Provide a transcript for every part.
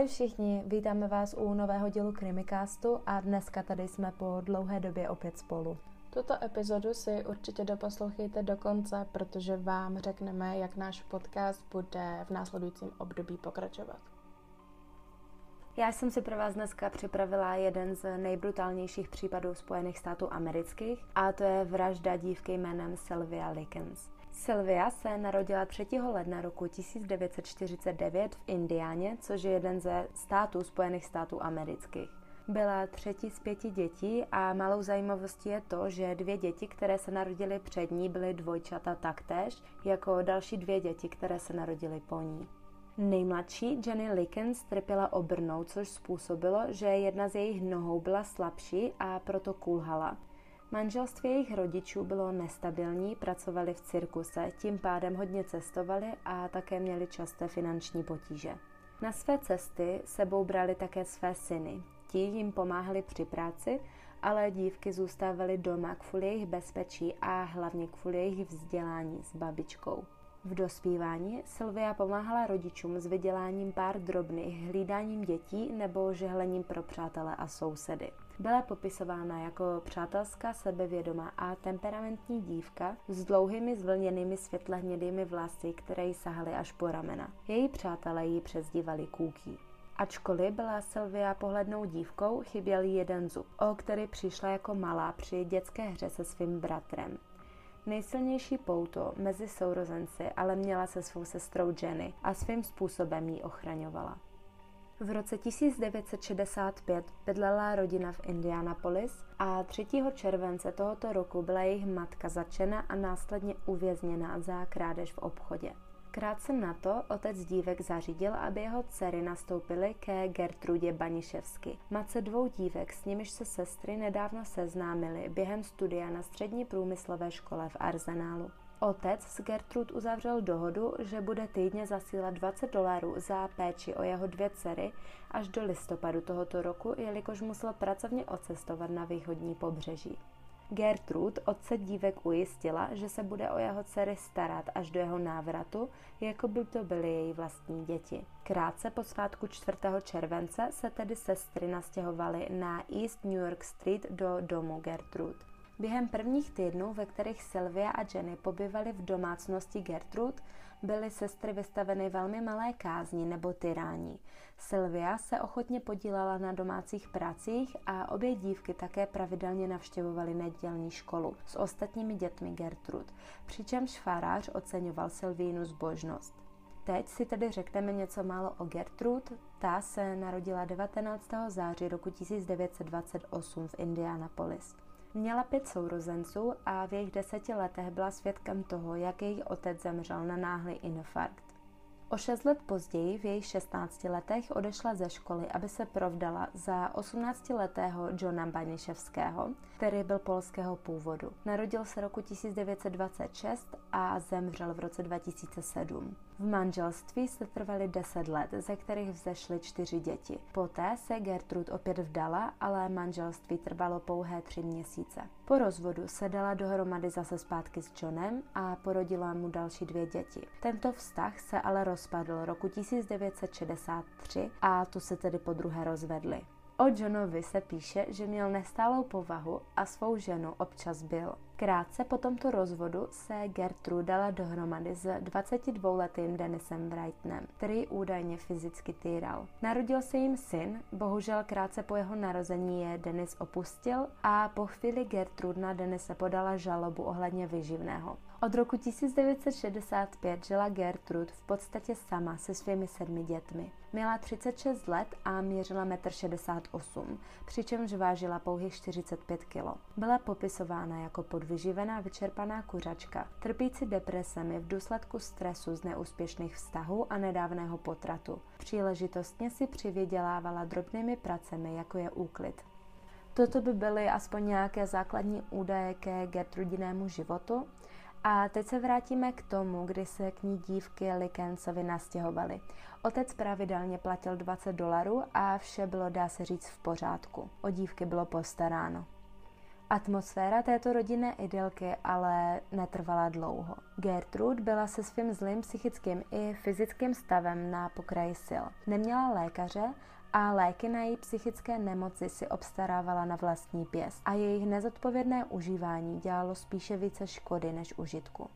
Ahoj všichni, vítáme vás u nového dílu Krimikástu a dneska tady jsme po dlouhé době opět spolu. Tuto epizodu si určitě doposlouchejte do konce, protože vám řekneme, jak náš podcast bude v následujícím období pokračovat. Já jsem si pro vás dneska připravila jeden z nejbrutálnějších případů Spojených států amerických a to je vražda dívky jménem Sylvia Likens. Sylvia se narodila 3. ledna roku 1949 v Indiáně, což je jeden ze států Spojených států amerických. Byla třetí z pěti dětí a malou zajímavostí je to, že dvě děti, které se narodily před ní, byly dvojčata taktéž, jako další dvě děti, které se narodily po ní. Nejmladší Jenny Likens trpěla obrnou, což způsobilo, že jedna z jejich nohou byla slabší a proto kulhala. Manželství jejich rodičů bylo nestabilní, pracovali v cirkuse, tím pádem hodně cestovali a také měli časté finanční potíže. Na své cesty sebou brali také své syny. Ti jim pomáhali při práci, ale dívky zůstávaly doma kvůli jejich bezpečí a hlavně kvůli jejich vzdělání s babičkou. V dospívání Sylvia pomáhala rodičům s vyděláním pár drobných, hlídáním dětí nebo žehlením pro přátele a sousedy. Byla popisována jako přátelská, sebevědomá a temperamentní dívka s dlouhými zvlněnými světle hnědými vlasy, které jí sahaly až po ramena. Její přátelé ji přezdívali Kůký. Ačkoliv byla Sylvia pohlednou dívkou, chyběl jí jeden zub, o který přišla jako malá při dětské hře se svým bratrem. Nejsilnější pouto mezi sourozenci ale měla se svou sestrou Jenny a svým způsobem ji ochraňovala. V roce 1965 bydlela rodina v Indianapolis a 3. července tohoto roku byla jejich matka začena a následně uvězněna za krádež v obchodě. Krátce na to otec dívek zařídil, aby jeho dcery nastoupily ke Gertrudě Baniševsky, matce dvou dívek, s nimiž se sestry nedávno seznámily během studia na střední průmyslové škole v Arzenálu. Otec s Gertrud uzavřel dohodu, že bude týdně zasílat 20 dolarů za péči o jeho dvě dcery až do listopadu tohoto roku, jelikož musel pracovně odcestovat na východní pobřeží. Gertrud otce dívek ujistila, že se bude o jeho dcery starat až do jeho návratu, jako by to byly její vlastní děti. Krátce po svátku 4. července se tedy sestry nastěhovaly na East New York Street do domu Gertrud. Během prvních týdnů, ve kterých Sylvia a Jenny pobyvaly v domácnosti Gertrud, byly sestry vystaveny velmi malé kázni nebo tyrání. Sylvia se ochotně podílela na domácích pracích a obě dívky také pravidelně navštěvovaly nedělní školu s ostatními dětmi Gertrud, přičemž farář oceňoval Sylvínu zbožnost. Teď si tedy řekneme něco málo o Gertrud. Ta se narodila 19. září roku 1928 v Indianapolis. Měla pět sourozenců a v jejich deseti letech byla svědkem toho, jak její otec zemřel na náhlý infarkt. O šest let později, v jejich 16 letech, odešla ze školy, aby se provdala za 18-letého Johna Baniševského, který byl polského původu. Narodil se roku 1926 a zemřel v roce 2007. V manželství se trvali 10 let, ze kterých vzešly čtyři děti. Poté se Gertrud opět vdala, ale manželství trvalo pouhé tři měsíce. Po rozvodu se dala dohromady zase zpátky s Johnem a porodila mu další dvě děti. Tento vztah se ale rozpadl roku 1963 a tu se tedy po druhé rozvedli. O Johnovi se píše, že měl nestálou povahu a svou ženu občas byl. Krátce po tomto rozvodu se Gertrude dala dohromady s 22-letým Denisem Brightonem, který údajně fyzicky týral. Narodil se jim syn, bohužel krátce po jeho narození je Denis opustil a po chvíli Gertrude na Denise podala žalobu ohledně vyživného. Od roku 1965 žila Gertrud v podstatě sama se svými sedmi dětmi. Měla 36 let a měřila 1,68 m, přičemž vážila pouhých 45 kg. Byla popisována jako podvyživená vyčerpaná kuřačka, trpící depresemi v důsledku stresu z neúspěšných vztahů a nedávného potratu. Příležitostně si přivydělávala drobnými pracemi, jako je úklid. Toto by byly aspoň nějaké základní údaje ke Gertrudinému životu a teď se vrátíme k tomu, kdy se k ní dívky Likencovi nastěhovaly. Otec pravidelně platil 20 dolarů a vše bylo, dá se říct, v pořádku. O dívky bylo postaráno. Atmosféra této rodinné idylky ale netrvala dlouho. Gertrude byla se svým zlým psychickým i fyzickým stavem na pokraji sil. Neměla lékaře a léky na její psychické nemoci si obstarávala na vlastní pěst a jejich nezodpovědné užívání dělalo spíše více škody než užitku.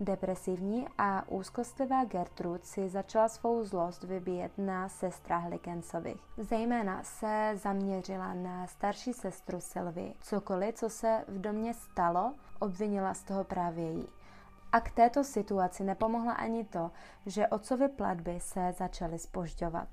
Depresivní a úzkostlivá Gertrude si začala svou zlost vybíjet na sestrách Likensových. Zejména se zaměřila na starší sestru Sylvie. Cokoliv, co se v domě stalo, obvinila z toho právě jí. A k této situaci nepomohla ani to, že otcovy platby se začaly spožďovat.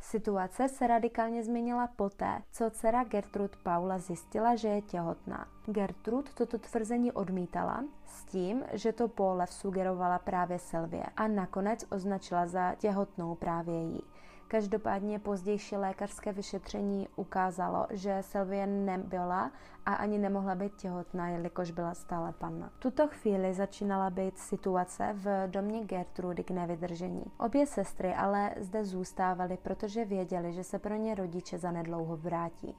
Situace se radikálně změnila poté, co dcera Gertrud Paula zjistila, že je těhotná. Gertrud toto tvrzení odmítala s tím, že to Pólev sugerovala právě Sylvie a nakonec označila za těhotnou právě jí. Každopádně pozdější lékařské vyšetření ukázalo, že Sylvie nebyla a ani nemohla být těhotná, jelikož byla stále panna. V tuto chvíli začínala být situace v domě Gertrudy k nevydržení. Obě sestry ale zde zůstávaly, protože věděli, že se pro ně rodiče zanedlouho vrátí.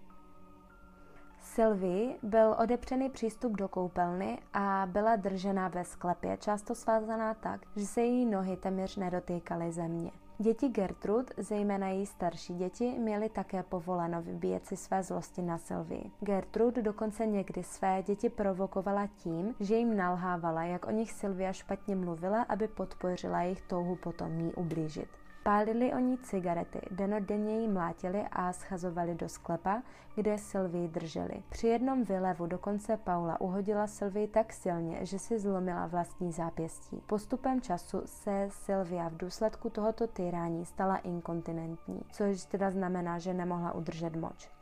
Sylvie byl odepřený přístup do koupelny a byla držena ve sklepě, často svázaná tak, že se její nohy téměř nedotýkaly země. Děti Gertrud, zejména její starší děti, měly také povoleno vybíjet si své zlosti na Sylvii. Gertrud dokonce někdy své děti provokovala tím, že jim nalhávala, jak o nich Sylvia špatně mluvila, aby podpořila jejich touhu potom jí ublížit. Pálili oni cigarety, denodenně ji mlátili a schazovali do sklepa, kde Sylvii drželi. Při jednom vylevu dokonce Paula uhodila Sylvii tak silně, že si zlomila vlastní zápěstí. Postupem času se Sylvia v důsledku tohoto tyrání stala inkontinentní, což teda znamená, že nemohla udržet moč.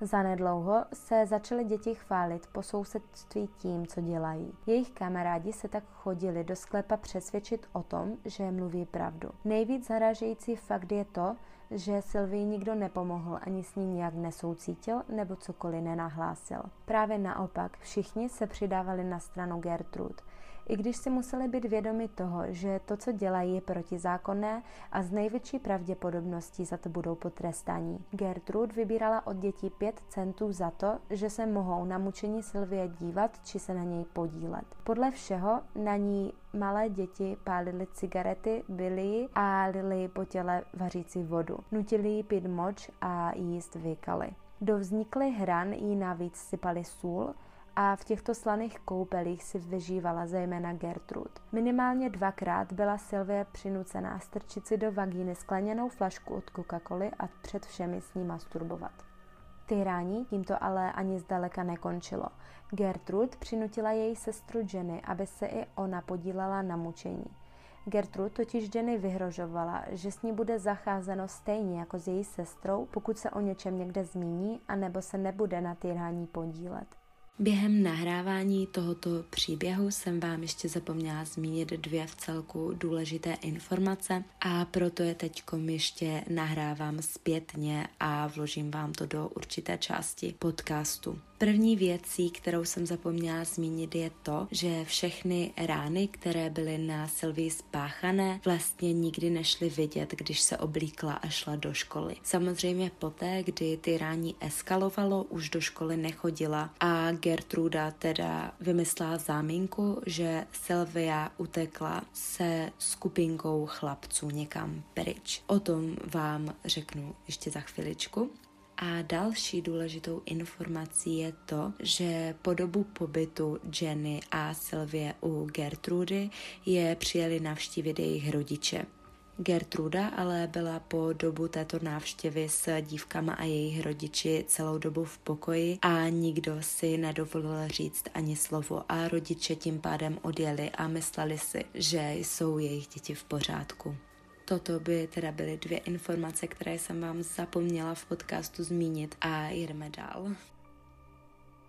Zanedlouho se začaly děti chválit po sousedství tím, co dělají. Jejich kamarádi se tak chodili do sklepa přesvědčit o tom, že mluví pravdu. Nejvíc zarážející fakt je to, že Sylvii nikdo nepomohl, ani s ní nějak nesoucítil nebo cokoliv nenahlásil. Právě naopak, všichni se přidávali na stranu Gertrude i když si museli být vědomi toho, že to, co dělají, je protizákonné a z největší pravděpodobností za to budou potrestáni. Gertrude vybírala od dětí 5 centů za to, že se mohou na mučení Sylvie dívat či se na něj podílet. Podle všeho na ní malé děti pálily cigarety, byly a lili po těle vařící vodu. Nutili jí pít moč a jíst vykaly. Do vzniklých hran jí navíc sypali sůl, a v těchto slaných koupelích si vyžívala zejména Gertrud. Minimálně dvakrát byla Sylvie přinucená strčit si do vagíny skleněnou flašku od Coca-Coly a před všemi s ní masturbovat. Tyrání tímto ale ani zdaleka nekončilo. Gertrud přinutila její sestru Jenny, aby se i ona podílela na mučení. Gertrud totiž Jenny vyhrožovala, že s ní bude zacházeno stejně jako s její sestrou, pokud se o něčem někde zmíní, anebo se nebude na týrání podílet. Během nahrávání tohoto příběhu jsem vám ještě zapomněla zmínit dvě v celku důležité informace a proto je teď ještě nahrávám zpětně a vložím vám to do určité části podcastu. První věcí, kterou jsem zapomněla zmínit, je to, že všechny rány, které byly na Sylvii spáchané, vlastně nikdy nešly vidět, když se oblíkla a šla do školy. Samozřejmě poté, kdy ty rání eskalovalo, už do školy nechodila a Gertruda teda vymyslela záminku, že Sylvia utekla se skupinkou chlapců někam pryč. O tom vám řeknu ještě za chviličku. A další důležitou informací je to, že po dobu pobytu Jenny a Sylvie u Gertrudy je přijeli navštívit jejich rodiče. Gertruda ale byla po dobu této návštěvy s dívkama a jejich rodiči celou dobu v pokoji a nikdo si nedovolil říct ani slovo a rodiče tím pádem odjeli a mysleli si, že jsou jejich děti v pořádku. Toto by teda byly dvě informace, které jsem vám zapomněla v podcastu zmínit a jedeme dál.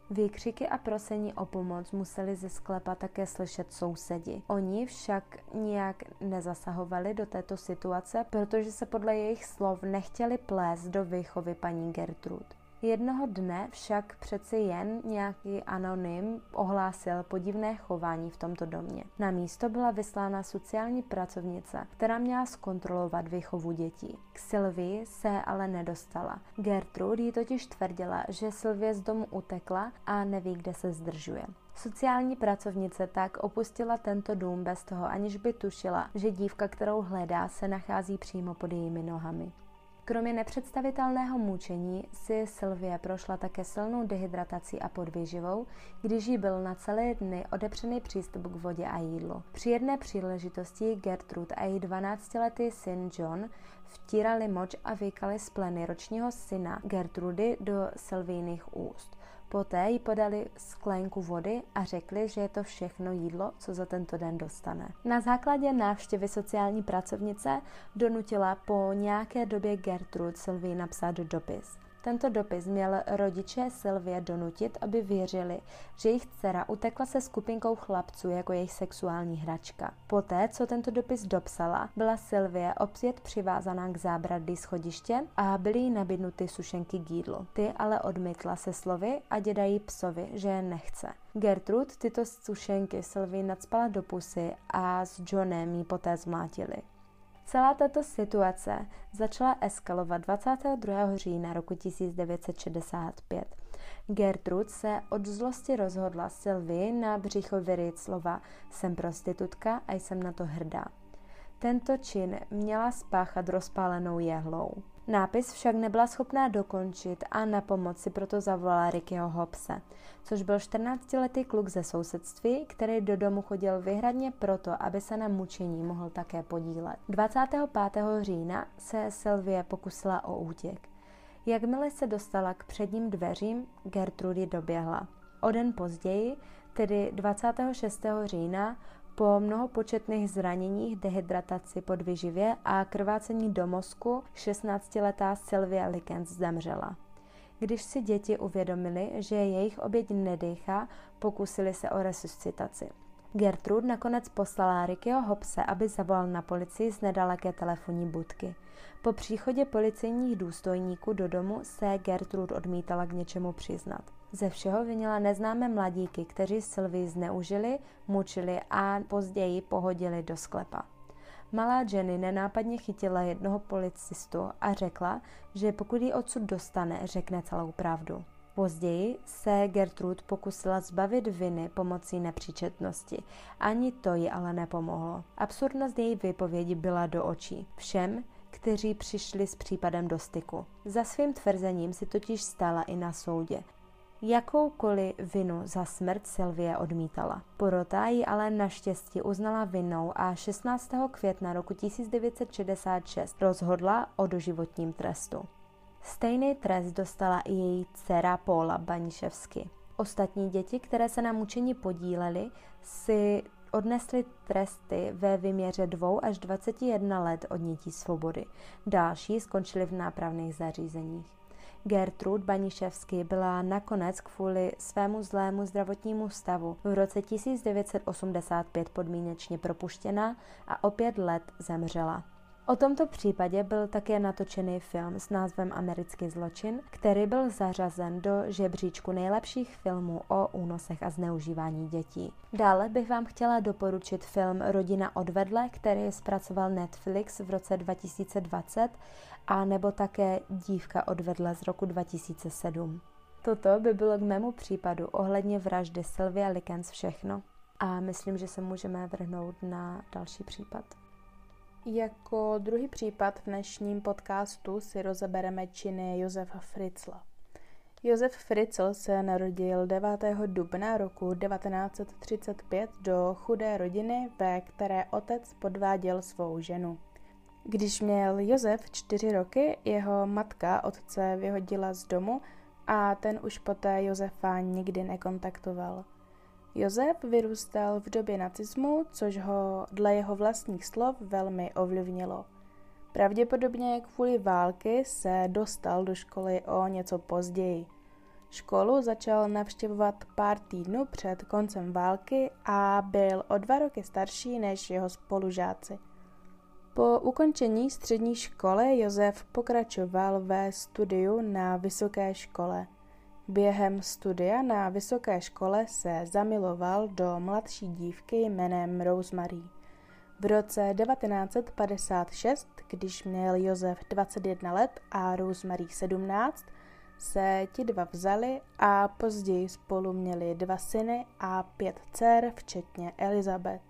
Výkřiky a prosení o pomoc museli ze sklepa také slyšet sousedi. Oni však nijak nezasahovali do této situace, protože se podle jejich slov nechtěli plést do výchovy paní Gertrud. Jednoho dne však přeci jen nějaký anonym ohlásil podivné chování v tomto domě. Na místo byla vyslána sociální pracovnice, která měla zkontrolovat výchovu dětí. K Sylvii se ale nedostala. Gertrude jí totiž tvrdila, že Sylvie z domu utekla a neví, kde se zdržuje. Sociální pracovnice tak opustila tento dům bez toho, aniž by tušila, že dívka, kterou hledá, se nachází přímo pod jejími nohami. Kromě nepředstavitelného mučení si Sylvie prošla také silnou dehydratací a podvýživou, když jí byl na celé dny odepřený přístup k vodě a jídlu. Při jedné příležitosti Gertrude a její 12-letý syn John vtírali moč a vykali z pleny ročního syna Gertrudy do Sylvíných úst. Poté jí podali sklenku vody a řekli, že je to všechno jídlo, co za tento den dostane. Na základě návštěvy sociální pracovnice donutila po nějaké době Gertrude Sylvie napsat dopis. Tento dopis měl rodiče Sylvie donutit, aby věřili, že jejich dcera utekla se skupinkou chlapců jako jejich sexuální hračka. Poté, co tento dopis dopsala, byla Sylvie opět přivázaná k zábradlí schodiště a byly jí nabídnuty sušenky k jídlu. Ty ale odmítla se slovy a dědají psovi, že je nechce. Gertrude tyto sušenky Sylvie nadspala do pusy a s Johnem jí poté zmlátili. Celá tato situace začala eskalovat 22. října roku 1965. Gertrud se od zlosti rozhodla Sylvie na břicho vyryt slova jsem prostitutka a jsem na to hrdá. Tento čin měla spáchat rozpálenou jehlou. Nápis však nebyla schopná dokončit a na pomoc si proto zavolala Rickyho Hobse, což byl 14-letý kluk ze sousedství, který do domu chodil vyhradně proto, aby se na mučení mohl také podílet. 25. října se Sylvie pokusila o útěk. Jakmile se dostala k předním dveřím, Gertrudy doběhla. O den později, tedy 26. října, po mnohopočetných zraněních, dehydrataci, podvyživě a krvácení do mozku 16-letá Sylvia Likens zemřela. Když si děti uvědomili, že jejich oběť nedýchá, pokusili se o resuscitaci. Gertrude nakonec poslala Rickyho Hobse, aby zavolal na policii z nedaleké telefonní budky. Po příchodě policejních důstojníků do domu se Gertrude odmítala k něčemu přiznat. Ze všeho vinila neznámé mladíky, kteří Sylvie zneužili, mučili a později pohodili do sklepa. Malá Jenny nenápadně chytila jednoho policistu a řekla, že pokud ji odsud dostane, řekne celou pravdu. Později se Gertrude pokusila zbavit viny pomocí nepříčetnosti. Ani to ji ale nepomohlo. Absurdnost její výpovědi byla do očí. Všem, kteří přišli s případem do styku. Za svým tvrzením si totiž stala i na soudě. Jakoukoliv vinu za smrt Sylvie odmítala. Porota ji ale naštěstí uznala vinou a 16. května roku 1966 rozhodla o doživotním trestu. Stejný trest dostala i její dcera Paula Baniševsky. Ostatní děti, které se na mučení podílely, si odnesly tresty ve vyměře 2 až 21 let odnětí svobody. Další skončily v nápravných zařízeních. Gertrud Baniševsky byla nakonec kvůli svému zlému zdravotnímu stavu v roce 1985 podmínečně propuštěna a o pět let zemřela. O tomto případě byl také natočený film s názvem Americký zločin, který byl zařazen do žebříčku nejlepších filmů o únosech a zneužívání dětí. Dále bych vám chtěla doporučit film Rodina odvedle, který zpracoval Netflix v roce 2020 a nebo také Dívka odvedle z roku 2007. Toto by bylo k mému případu ohledně vraždy Sylvia Likens všechno. A myslím, že se můžeme vrhnout na další případ. Jako druhý případ v dnešním podcastu si rozebereme činy Josefa Fritzla. Josef Fritzl se narodil 9. dubna roku 1935 do chudé rodiny, ve které otec podváděl svou ženu. Když měl Josef čtyři roky, jeho matka otce vyhodila z domu a ten už poté Josefa nikdy nekontaktoval. Josef vyrůstal v době nacismu, což ho dle jeho vlastních slov velmi ovlivnilo. Pravděpodobně kvůli války se dostal do školy o něco později. Školu začal navštěvovat pár týdnů před koncem války a byl o dva roky starší než jeho spolužáci. Po ukončení střední školy Josef pokračoval ve studiu na vysoké škole. Během studia na vysoké škole se zamiloval do mladší dívky jménem Rosemary. V roce 1956, když měl Josef 21 let a Rosemary 17, se ti dva vzali a později spolu měli dva syny a pět dcer, včetně Elizabeth.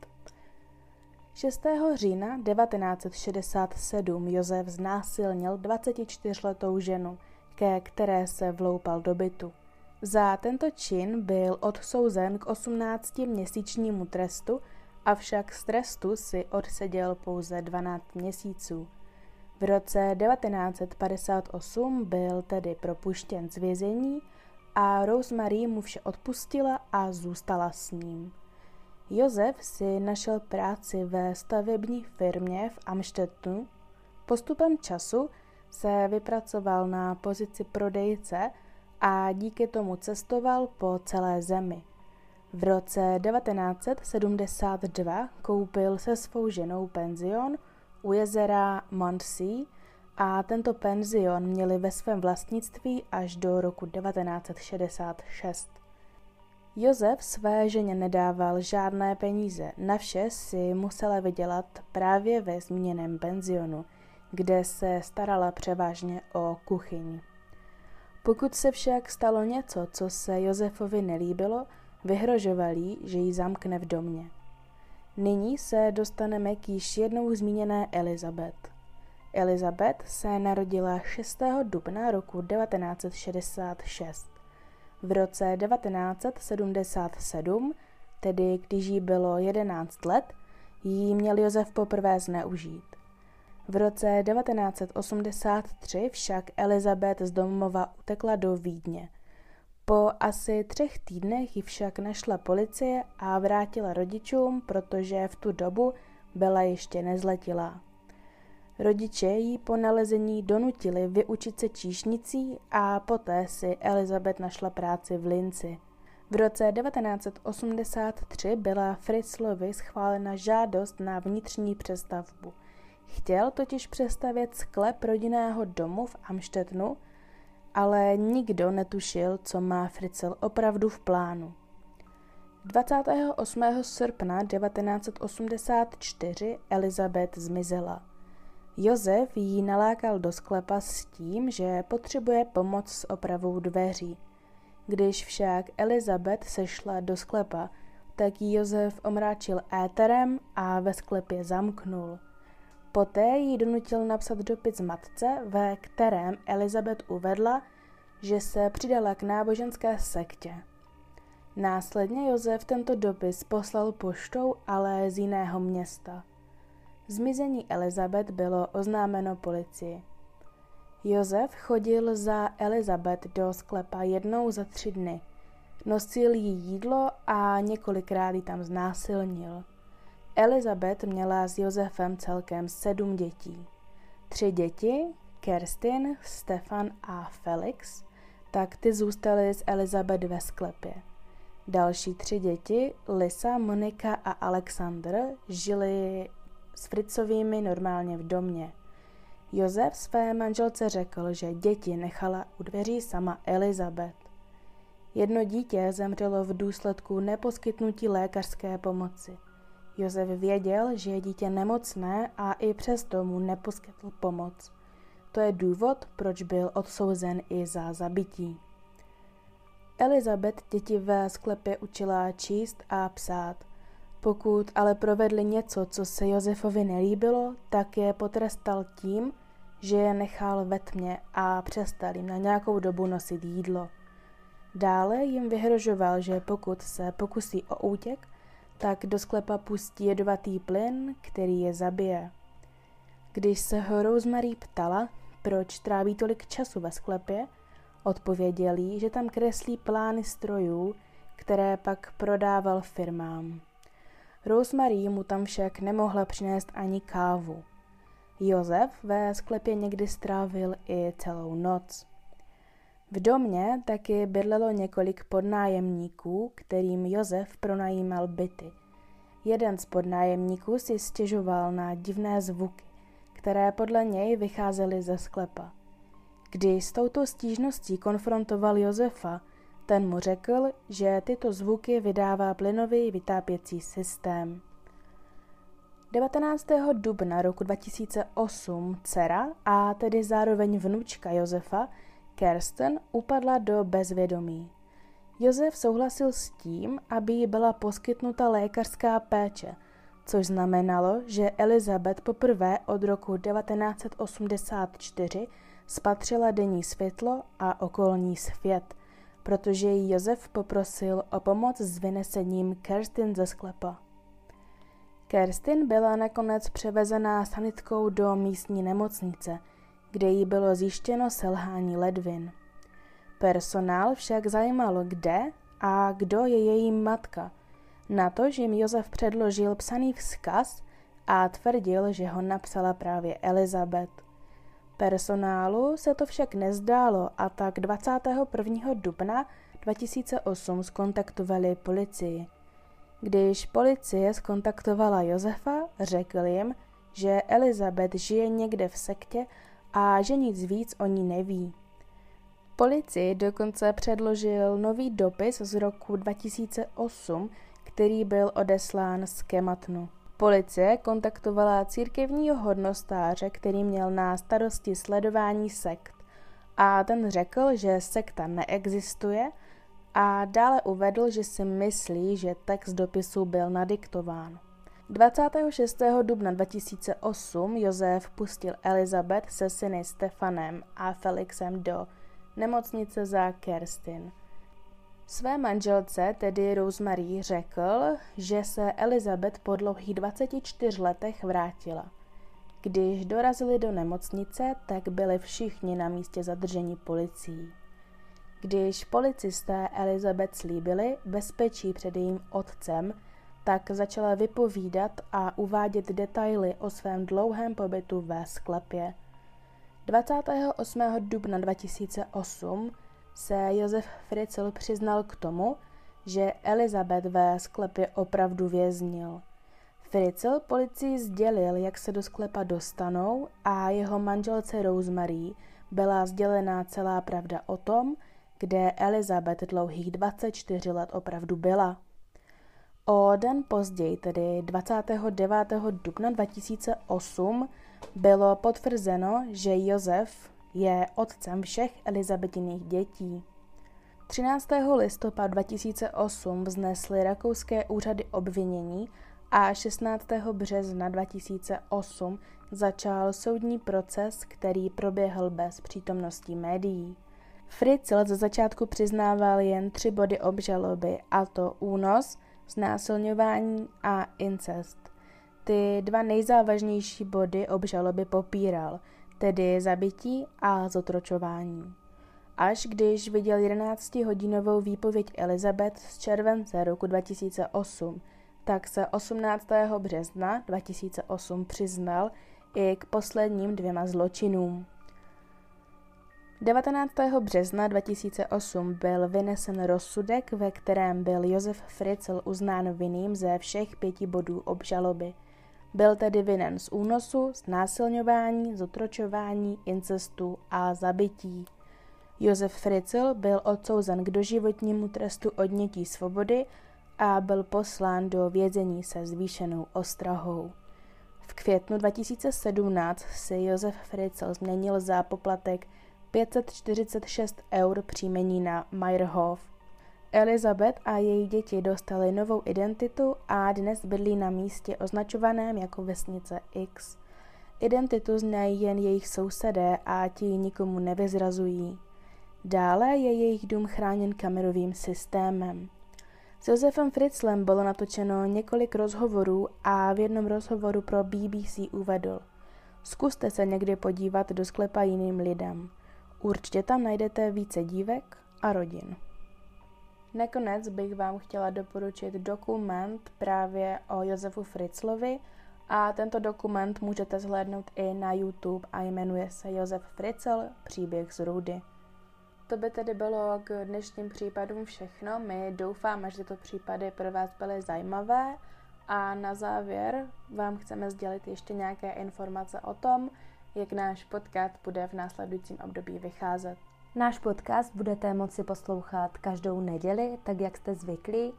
6. října 1967 Josef znásilnil 24-letou ženu, ke které se vloupal do bytu. Za tento čin byl odsouzen k 18-měsíčnímu trestu, avšak z trestu si odseděl pouze 12 měsíců. V roce 1958 byl tedy propuštěn z vězení a Rosemary mu vše odpustila a zůstala s ním. Josef si našel práci ve stavební firmě v Amstettenu. Postupem času se vypracoval na pozici prodejce a díky tomu cestoval po celé zemi. V roce 1972 koupil se svou ženou penzion u jezera Mondsea a tento penzion měli ve svém vlastnictví až do roku 1966. Josef své ženě nedával žádné peníze, na vše si musela vydělat právě ve zmíněném penzionu, kde se starala převážně o kuchyň. Pokud se však stalo něco, co se Josefovi nelíbilo, vyhrožovali, že ji zamkne v domě. Nyní se dostaneme k již jednou zmíněné Elizabeth. Elizabeth se narodila 6. dubna roku 1966. V roce 1977, tedy když jí bylo 11 let, jí měl Josef poprvé zneužít. V roce 1983 však Elizabeth z domova utekla do Vídně. Po asi třech týdnech ji však našla policie a vrátila rodičům, protože v tu dobu byla ještě nezletilá. Rodiče jí po nalezení donutili vyučit se číšnicí a poté si Elizabeth našla práci v Linci. V roce 1983 byla Fritzlovi schválena žádost na vnitřní přestavbu. Chtěl totiž přestavět sklep rodinného domu v Amštetnu, ale nikdo netušil, co má Fritzl opravdu v plánu. 28. srpna 1984 Elizabeth zmizela. Josef ji nalákal do sklepa s tím, že potřebuje pomoc s opravou dveří. Když však Elizabeth sešla do sklepa, tak ji Josef omráčil éterem a ve sklepě zamknul. Poté ji donutil napsat dopis matce, ve kterém Elizabeth uvedla, že se přidala k náboženské sektě. Následně Josef tento dopis poslal poštou, ale z jiného města. Zmizení Elizabeth bylo oznámeno policii. Josef chodil za Elizabeth do sklepa jednou za tři dny. Nosil jí jídlo a několikrát ji tam znásilnil. Elizabeth měla s Josefem celkem sedm dětí. Tři děti, Kerstin, Stefan a Felix, tak ty zůstaly s Elizabeth ve sklepě. Další tři děti, Lisa, Monika a Alexander, žili s Fritzovými normálně v domě. Josef své manželce řekl, že děti nechala u dveří sama Elizabeth. Jedno dítě zemřelo v důsledku neposkytnutí lékařské pomoci. Josef věděl, že je dítě nemocné a i přesto mu neposkytl pomoc. To je důvod, proč byl odsouzen i za zabití. Elizabeth děti ve sklepě učila číst a psát – pokud ale provedli něco, co se Josefovi nelíbilo, tak je potrestal tím, že je nechal ve tmě a přestal jim na nějakou dobu nosit jídlo. Dále jim vyhrožoval, že pokud se pokusí o útěk, tak do sklepa pustí jedovatý plyn, který je zabije. Když se ho Rosemary ptala, proč tráví tolik času ve sklepě, odpověděl jí, že tam kreslí plány strojů, které pak prodával firmám. Rosemary mu tam však nemohla přinést ani kávu. Josef ve sklepě někdy strávil i celou noc. V domě taky bydlelo několik podnájemníků, kterým Josef pronajímal byty. Jeden z podnájemníků si stěžoval na divné zvuky. které podle něj vycházely ze sklepa. Když s touto stížností konfrontoval Josefa, ten mu řekl, že tyto zvuky vydává plynový vytápěcí systém. 19. dubna roku 2008 dcera a tedy zároveň vnučka Josefa, Kirsten, upadla do bezvědomí. Josef souhlasil s tím, aby jí byla poskytnuta lékařská péče, což znamenalo, že Elizabeth poprvé od roku 1984 spatřila denní světlo a okolní svět, protože ji Josef poprosil o pomoc s vynesením Kerstin ze sklepa. Kerstin byla nakonec převezená sanitkou do místní nemocnice, kde jí bylo zjištěno selhání ledvin. Personál však zajímalo, kde a kdo je její matka. Na to, jim Josef předložil psaný vzkaz a tvrdil, že ho napsala právě Elizabeth. Personálu se to však nezdálo a tak 21. dubna 2008 skontaktovali policii. Když policie skontaktovala Josefa, řekl jim, že Elizabeth žije někde v sektě a že nic víc o ní neví. Policii dokonce předložil nový dopis z roku 2008, který byl odeslán z Kematnu. Policie kontaktovala církevního hodnostáře, který měl na starosti sledování sekt. A ten řekl, že sekta neexistuje a dále uvedl, že si myslí, že text dopisu byl nadiktován. 26. dubna 2008 Josef pustil Elizabeth se syny Stefanem a Felixem do nemocnice za Kerstin. Své manželce, tedy Rosemary, řekl, že se Elizabeth po dlouhých 24 letech vrátila. Když dorazili do nemocnice, tak byli všichni na místě zadržení policií. Když policisté Elizabeth slíbili bezpečí před jejím otcem, tak začala vypovídat a uvádět detaily o svém dlouhém pobytu ve sklepě. 28. dubna 2008 se Josef Fritzl přiznal k tomu, že Elizabeth ve sklepě opravdu věznil. Fritzl policii sdělil, jak se do sklepa dostanou a jeho manželce Rosemary byla sdělená celá pravda o tom, kde Elizabeth dlouhých 24 let opravdu byla. O den později, tedy 29. dubna 2008, bylo potvrzeno, že Josef je otcem všech Elizabetiných dětí. 13. listopadu 2008 vznesly rakouské úřady obvinění a 16. března 2008 začal soudní proces, který proběhl bez přítomnosti médií. Fritzl ze začátku přiznával jen tři body obžaloby, a to únos, znásilňování a incest. Ty dva nejzávažnější body obžaloby popíral, tedy zabití a zotročování. Až když viděl 11-hodinovou výpověď Elizabeth z července roku 2008, tak se 18. března 2008 přiznal i k posledním dvěma zločinům. 19. března 2008 byl vynesen rozsudek, ve kterém byl Josef Fritzl uznán vinným ze všech pěti bodů obžaloby. Byl tedy vinen z únosu, znásilňování, zotročování, incestu a zabití. Josef Fritzl byl odsouzen k doživotnímu trestu odnětí svobody a byl poslán do vězení se zvýšenou ostrahou. V květnu 2017 si Josef Fritzl změnil za poplatek 546 eur příjmení na Meyerhof. Elizabeth a její děti dostaly novou identitu a dnes bydlí na místě označovaném jako vesnice X. Identitu znají jen jejich sousedé a ti nikomu nevyzrazují. Dále je jejich dům chráněn kamerovým systémem. S Josefem Fritzlem bylo natočeno několik rozhovorů a v jednom rozhovoru pro BBC uvedl Zkuste se někdy podívat do sklepa jiným lidem. Určitě tam najdete více dívek a rodin. Nakonec bych vám chtěla doporučit dokument právě o Josefu Fritzlovi a tento dokument můžete zhlédnout i na YouTube a jmenuje se Josef Fritzl Příběh z Rudy. To by tedy bylo k dnešním případům všechno. My doufáme, že tyto případy pro vás byly zajímavé A na závěr vám chceme sdělit ještě nějaké informace o tom, jak náš podcast bude v následujícím období vycházet. Náš podcast budete moci poslouchat každou neděli, tak jak jste zvyklí,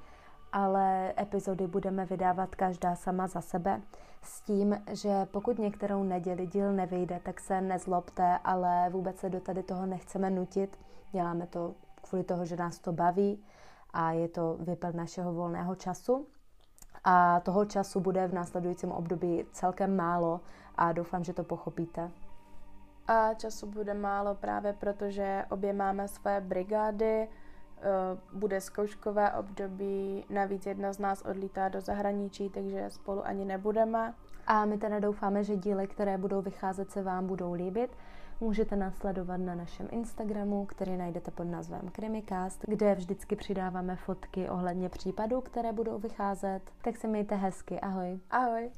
ale epizody budeme vydávat každá sama za sebe. S tím, že pokud některou neděli díl nevyjde, tak se nezlobte, ale vůbec se do tady toho nechceme nutit. Děláme to kvůli toho, že nás to baví a je to vypad našeho volného času. A toho času bude v následujícím období celkem málo a doufám, že to pochopíte. A času bude málo právě proto, že obě máme své brigády, eh, bude zkouškové období, navíc jedna z nás odlítá do zahraničí, takže spolu ani nebudeme. A my teda doufáme, že díly, které budou vycházet, se vám budou líbit. Můžete nás sledovat na našem Instagramu, který najdete pod názvem Krimikast, kde vždycky přidáváme fotky ohledně případů, které budou vycházet. Tak se mějte hezky. Ahoj. Ahoj.